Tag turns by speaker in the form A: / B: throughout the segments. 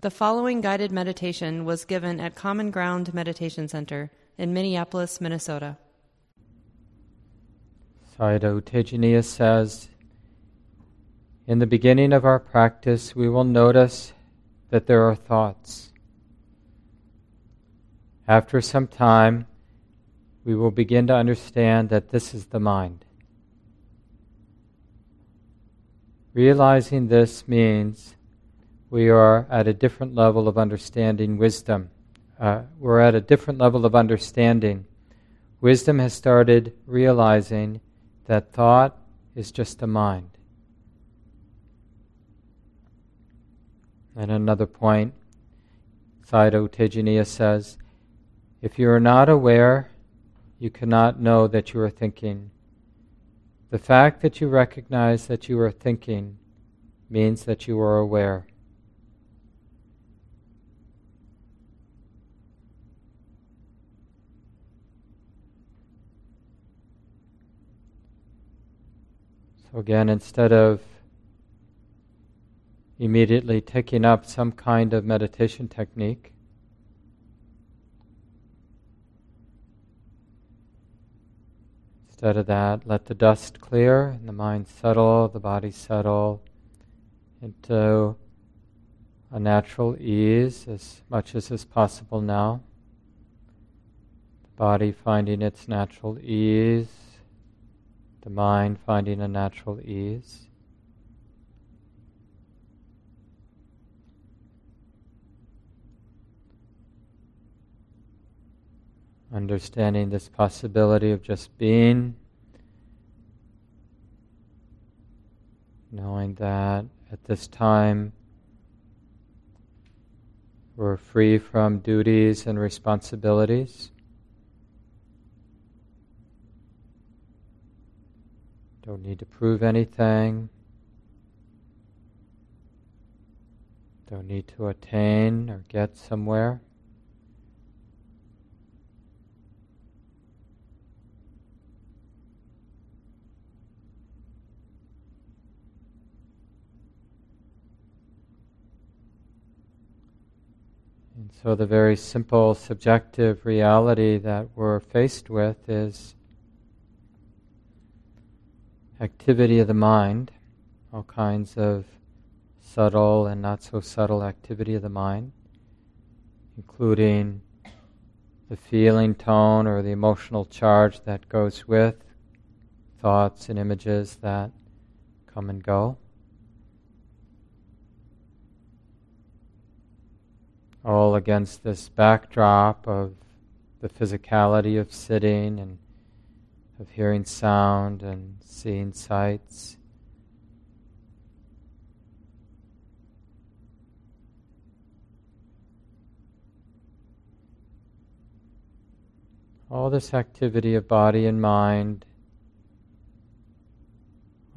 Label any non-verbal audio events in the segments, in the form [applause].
A: The following guided meditation was given at Common Ground Meditation Center in Minneapolis, Minnesota.
B: Sayadaw Tejaniya says, In the beginning of our practice, we will notice that there are thoughts. After some time, we will begin to understand that this is the mind. Realizing this means we are at a different level of understanding wisdom. Uh, we're at a different level of understanding. Wisdom has started realizing that thought is just a mind. And another point, Sayadaw Tejaniya says, if you are not aware, you cannot know that you are thinking. The fact that you recognize that you are thinking means that you are aware. So, again, instead of immediately taking up some kind of meditation technique, Instead of that, let the dust clear and the mind settle, the body settle into a natural ease as much as is possible now. The body finding its natural ease, the mind finding a natural ease. understanding this possibility of just being, knowing that at this time we're free from duties and responsibilities. Don't need to prove anything. Don't need to attain or get somewhere. And so, the very simple subjective reality that we're faced with is activity of the mind, all kinds of subtle and not so subtle activity of the mind, including the feeling tone or the emotional charge that goes with thoughts and images that come and go. all against this backdrop of the physicality of sitting and of hearing sound and seeing sights. All this activity of body and mind,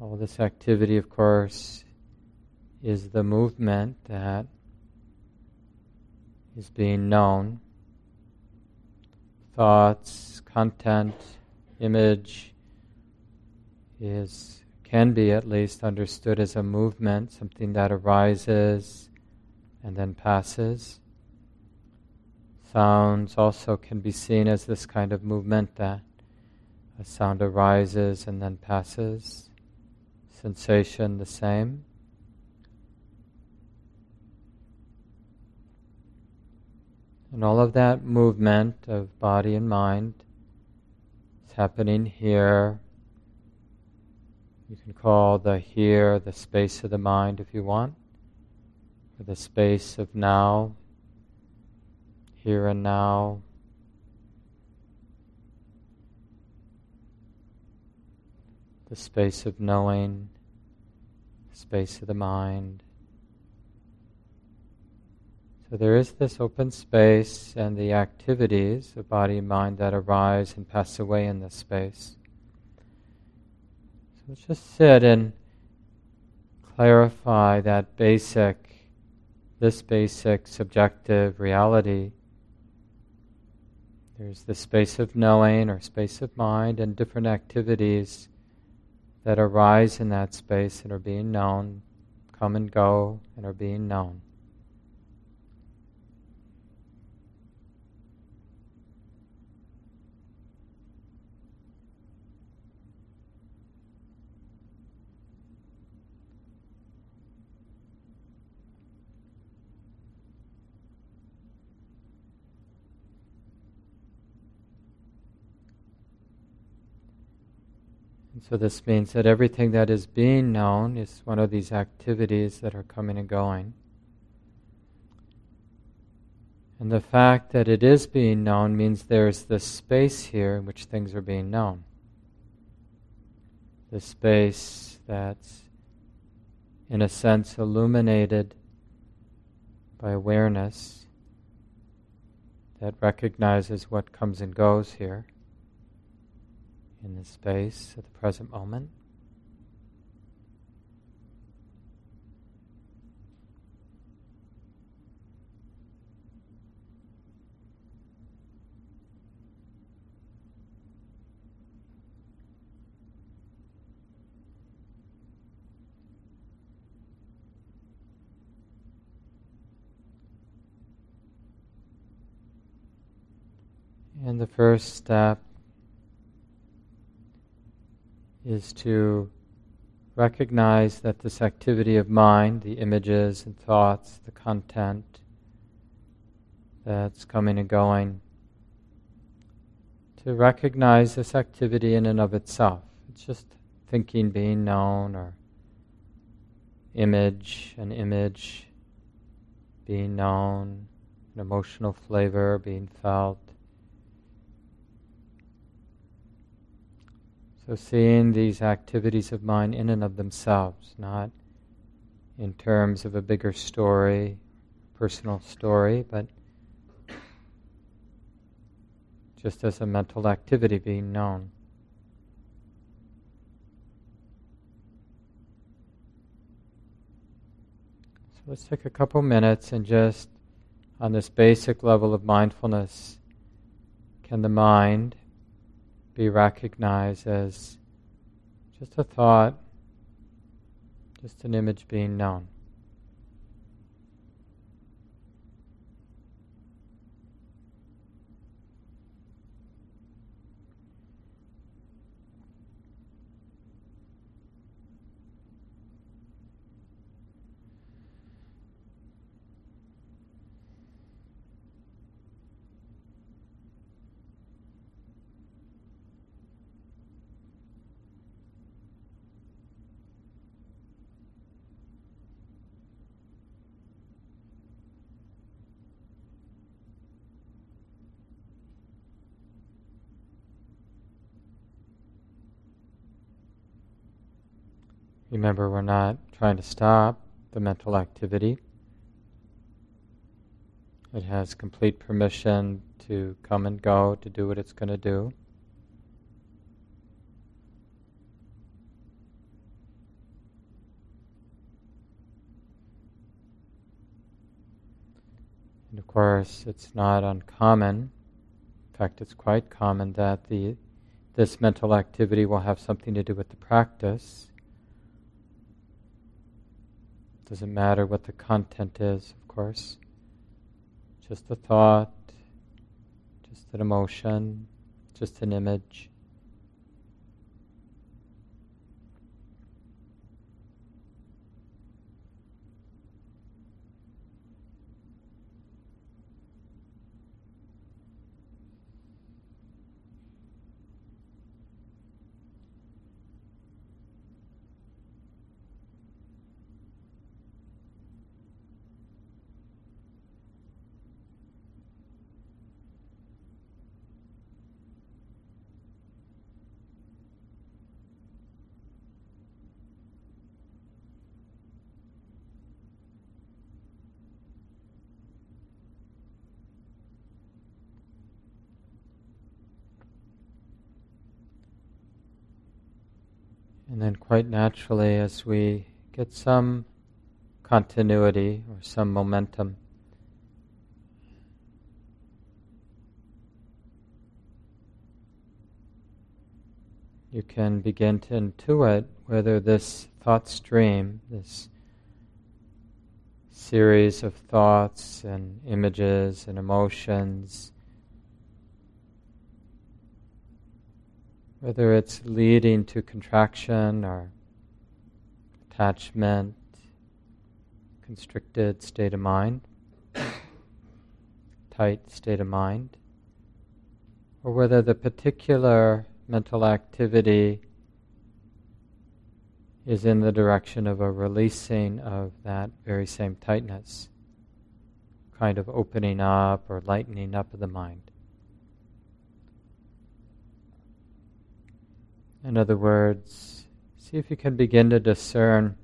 B: all this activity, of course, is the movement that is being known. Thoughts, content, image is can be at least understood as a movement, something that arises and then passes. Sounds also can be seen as this kind of movement that a sound arises and then passes. Sensation the same. And all of that movement of body and mind is happening here. You can call the here the space of the mind if you want, or the space of now, here and now. The space of knowing, space of the mind. So there is this open space and the activities of body and mind that arise and pass away in this space. So let's just sit and clarify that basic, this basic subjective reality. There's the space of knowing or space of mind and different activities that arise in that space and are being known, come and go and are being known. So this means that everything that is being known is one of these activities that are coming and going. And the fact that it is being known means there's this space here in which things are being known. The space that's, in a sense, illuminated by awareness that recognizes what comes and goes here in the space at the present moment. And the first step is to recognize that this activity of mind, the images and thoughts, the content that's coming and going, to recognize this activity in and of itself. It's just thinking being known or image, an image being known, an emotional flavor being felt. So, seeing these activities of mind in and of themselves, not in terms of a bigger story, personal story, but just as a mental activity being known. So, let's take a couple minutes and just on this basic level of mindfulness, can the mind be recognized as just a thought, just an image being known. Remember, we're not trying to stop the mental activity. It has complete permission to come and go, to do what it's going to do. And of course, it's not uncommon. In fact, it's quite common that the this mental activity will have something to do with the practice. Doesn't matter what the content is, of course. Just a thought, just an emotion, just an image. And then, quite naturally, as we get some continuity or some momentum, you can begin to intuit whether this thought stream, this series of thoughts and images and emotions, whether it's leading to contraction or attachment, constricted state of mind, tight state of mind, or whether the particular mental activity is in the direction of a releasing of that very same tightness, kind of opening up or lightening up of the mind. In other words, see if you can begin to discern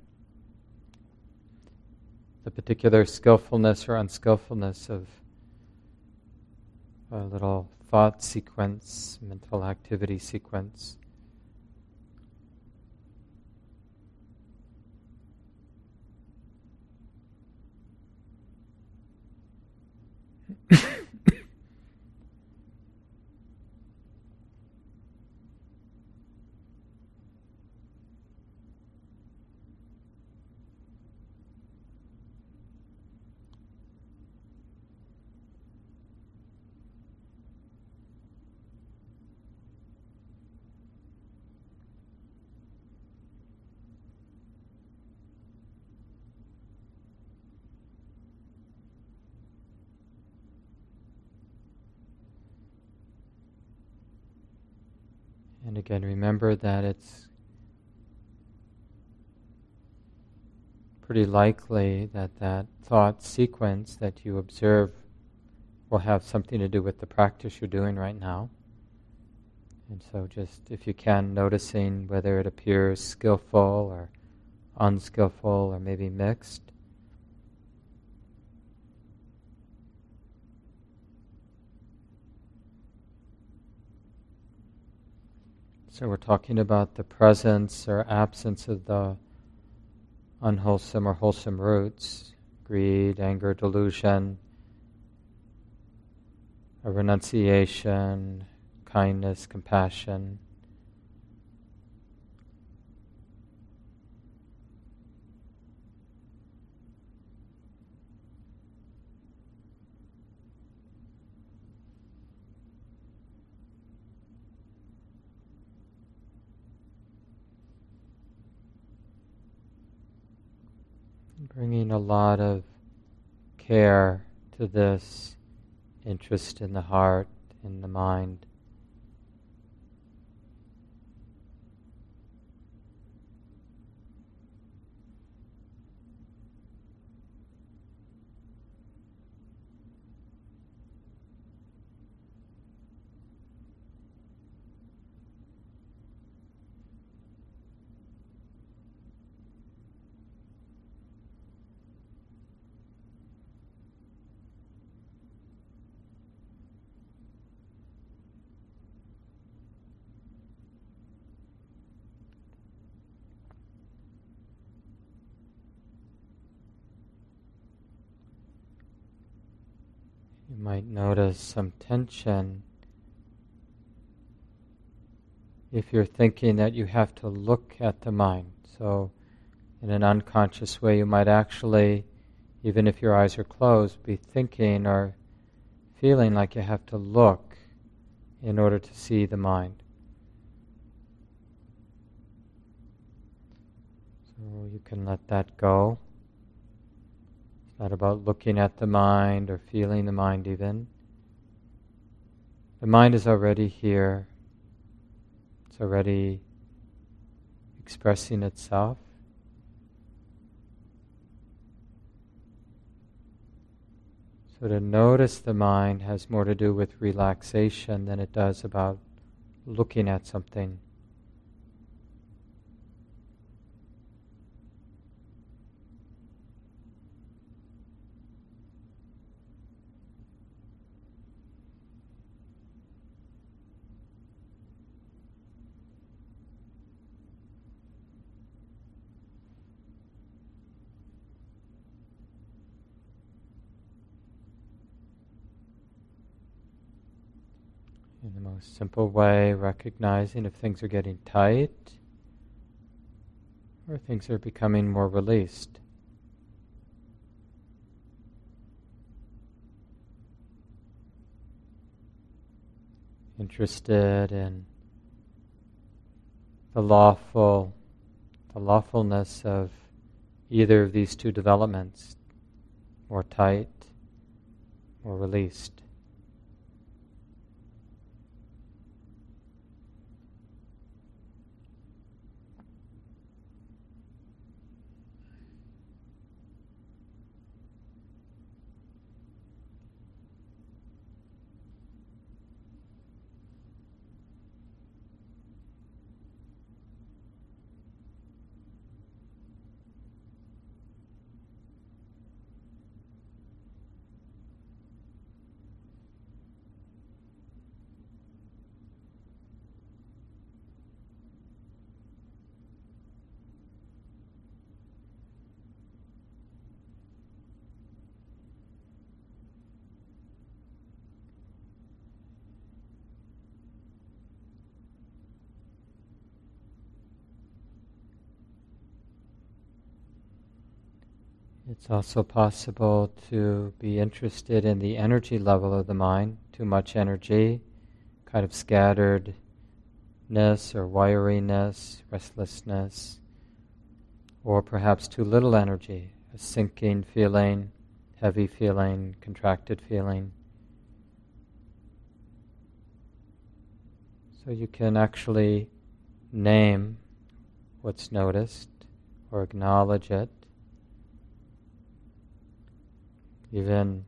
B: the particular skillfulness or unskillfulness of a little thought sequence, mental activity sequence. [laughs] And again, remember that it's pretty likely that that thought sequence that you observe will have something to do with the practice you're doing right now. And so, just if you can, noticing whether it appears skillful or unskillful or maybe mixed. So we're talking about the presence or absence of the unwholesome or wholesome roots greed, anger, delusion, a renunciation, kindness, compassion. Bringing a lot of care to this interest in the heart, in the mind. You might notice some tension if you're thinking that you have to look at the mind. So, in an unconscious way, you might actually, even if your eyes are closed, be thinking or feeling like you have to look in order to see the mind. So, you can let that go not about looking at the mind or feeling the mind, even. The mind is already here, it's already expressing itself. So, to notice the mind has more to do with relaxation than it does about looking at something. Simple way, recognizing if things are getting tight or things are becoming more released. Interested in the lawful, the lawfulness of either of these two developments, more tight, more released. It's also possible to be interested in the energy level of the mind, too much energy, kind of scatteredness or wiriness, restlessness, or perhaps too little energy, a sinking feeling, heavy feeling, contracted feeling. So you can actually name what's noticed or acknowledge it even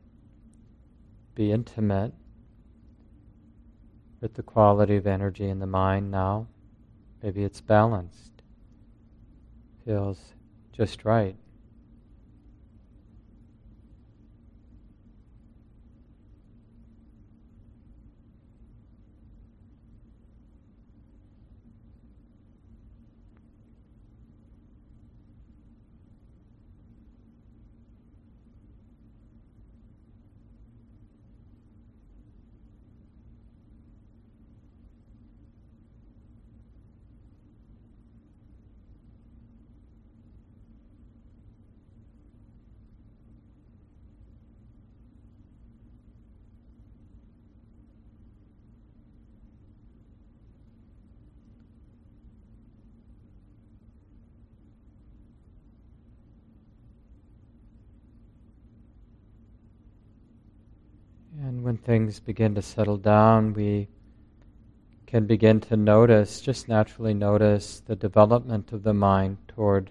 B: be intimate with the quality of energy in the mind now. Maybe it's balanced, feels just right. When things begin to settle down, we can begin to notice, just naturally notice, the development of the mind toward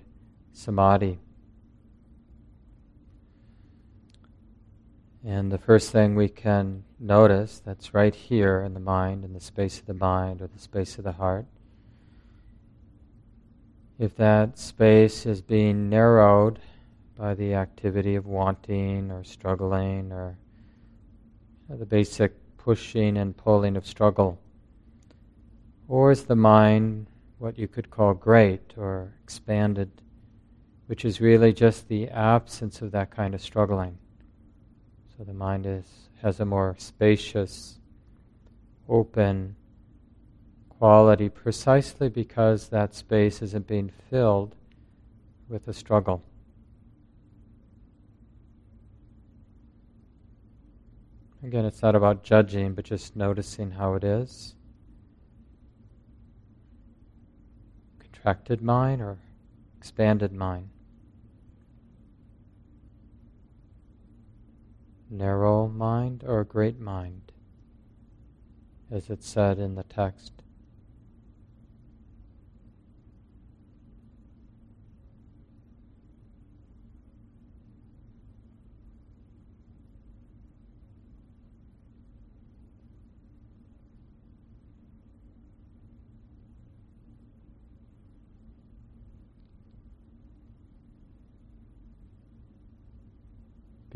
B: samadhi. And the first thing we can notice that's right here in the mind, in the space of the mind or the space of the heart, if that space is being narrowed by the activity of wanting or struggling or Uh, the basic pushing and pulling of struggle? Or is the mind what you could call great or expanded, which is really just the absence of that kind of struggling? So the mind is, has a more spacious, open quality precisely because that space isn't being filled with a struggle. Again, it's not about judging, but just noticing how it is. Contracted mind or expanded mind? Narrow mind or great mind, as it said in the text.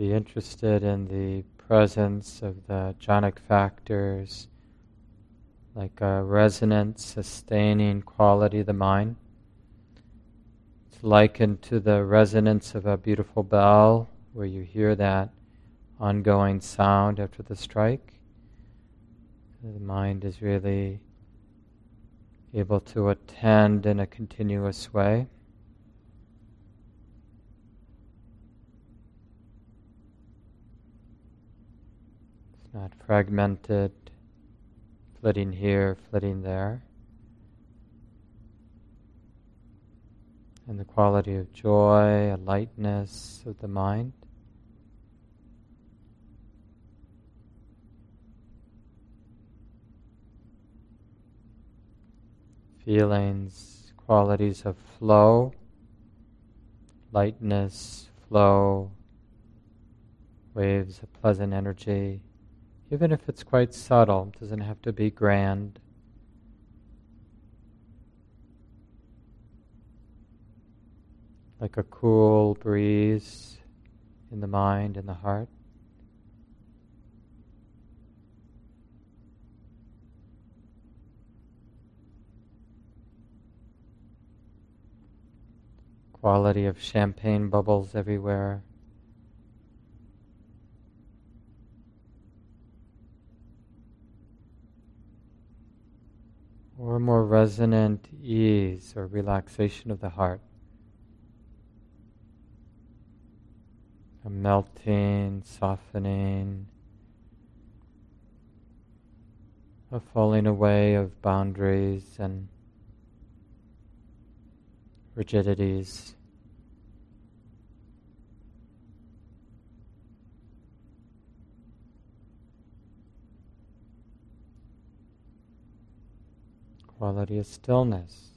B: Be interested in the presence of the jhanic factors, like a resonant, sustaining quality of the mind. It's likened to the resonance of a beautiful bell, where you hear that ongoing sound after the strike. The mind is really able to attend in a continuous way. Not fragmented, flitting here, flitting there. And the quality of joy, a lightness of the mind. Feelings, qualities of flow, lightness, flow, waves of pleasant energy even if it's quite subtle, it doesn't have to be grand. Like a cool breeze in the mind and the heart. Quality of champagne bubbles everywhere. Or more resonant ease or relaxation of the heart. a melting, softening, a falling away of boundaries and rigidities. Quality of stillness.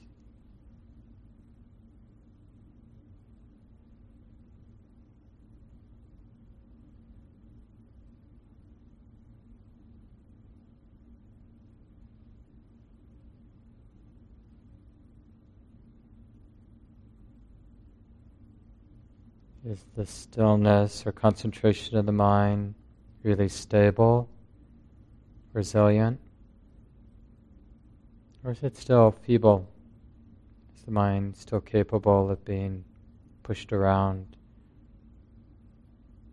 B: Is the stillness or concentration of the mind really stable, resilient? Or is it still feeble? Is the mind still capable of being pushed around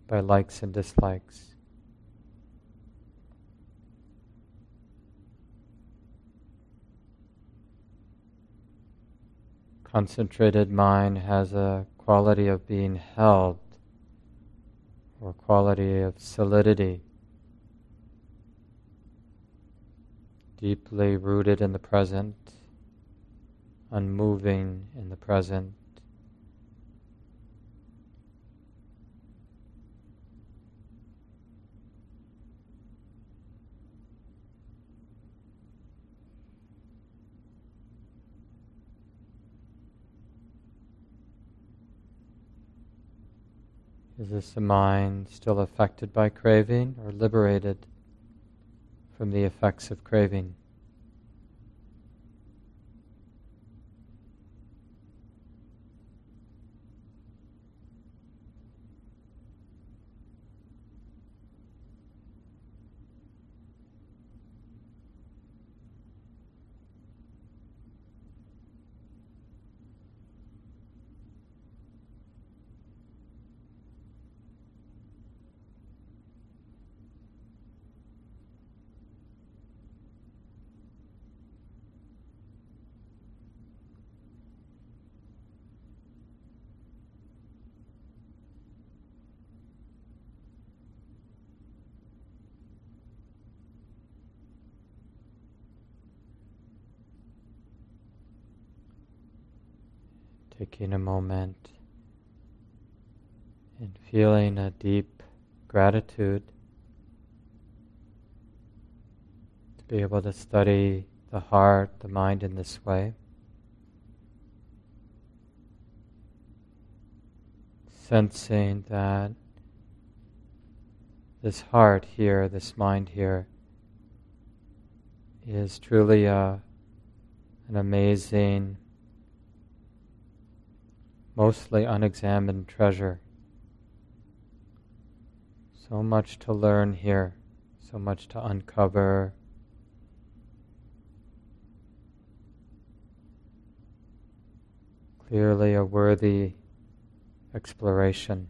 B: by likes and dislikes? Concentrated mind has a quality of being held or quality of solidity, deeply rooted in the present, unmoving in the present. Is this a mind still affected by craving or liberated from the effects of craving? Taking a moment and feeling a deep gratitude to be able to study the heart, the mind in this way. Sensing that this heart here, this mind here, is truly a, an amazing mostly unexamined treasure. So much to learn here, so much to uncover. Clearly, a worthy exploration.